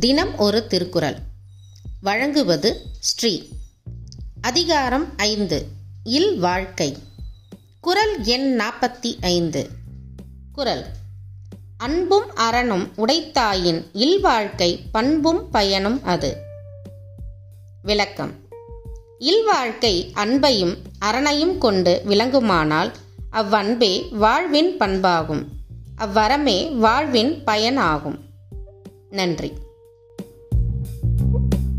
தினம் ஒரு திருக்குறள். வழங்குவது ஸ்ரீ. அதிகாரம் ஐந்து. இல் வாழ்க்கை. குறள் எண் நாற்பத்தி ஐந்து. குறள் அன்பும் அறனும் உடைத்தாயின் இல்வாழ்க்கை பண்பும் பயனும் அது. விளக்கம். இல்வாழ்க்கை அன்பையும் அறனையும் கொண்டு விளங்குமானால் அவ்வன்பே வாழ்வின் பண்பாகும். அவ்வரமே வாழ்வின் பயனாகும். நன்றி. Bye.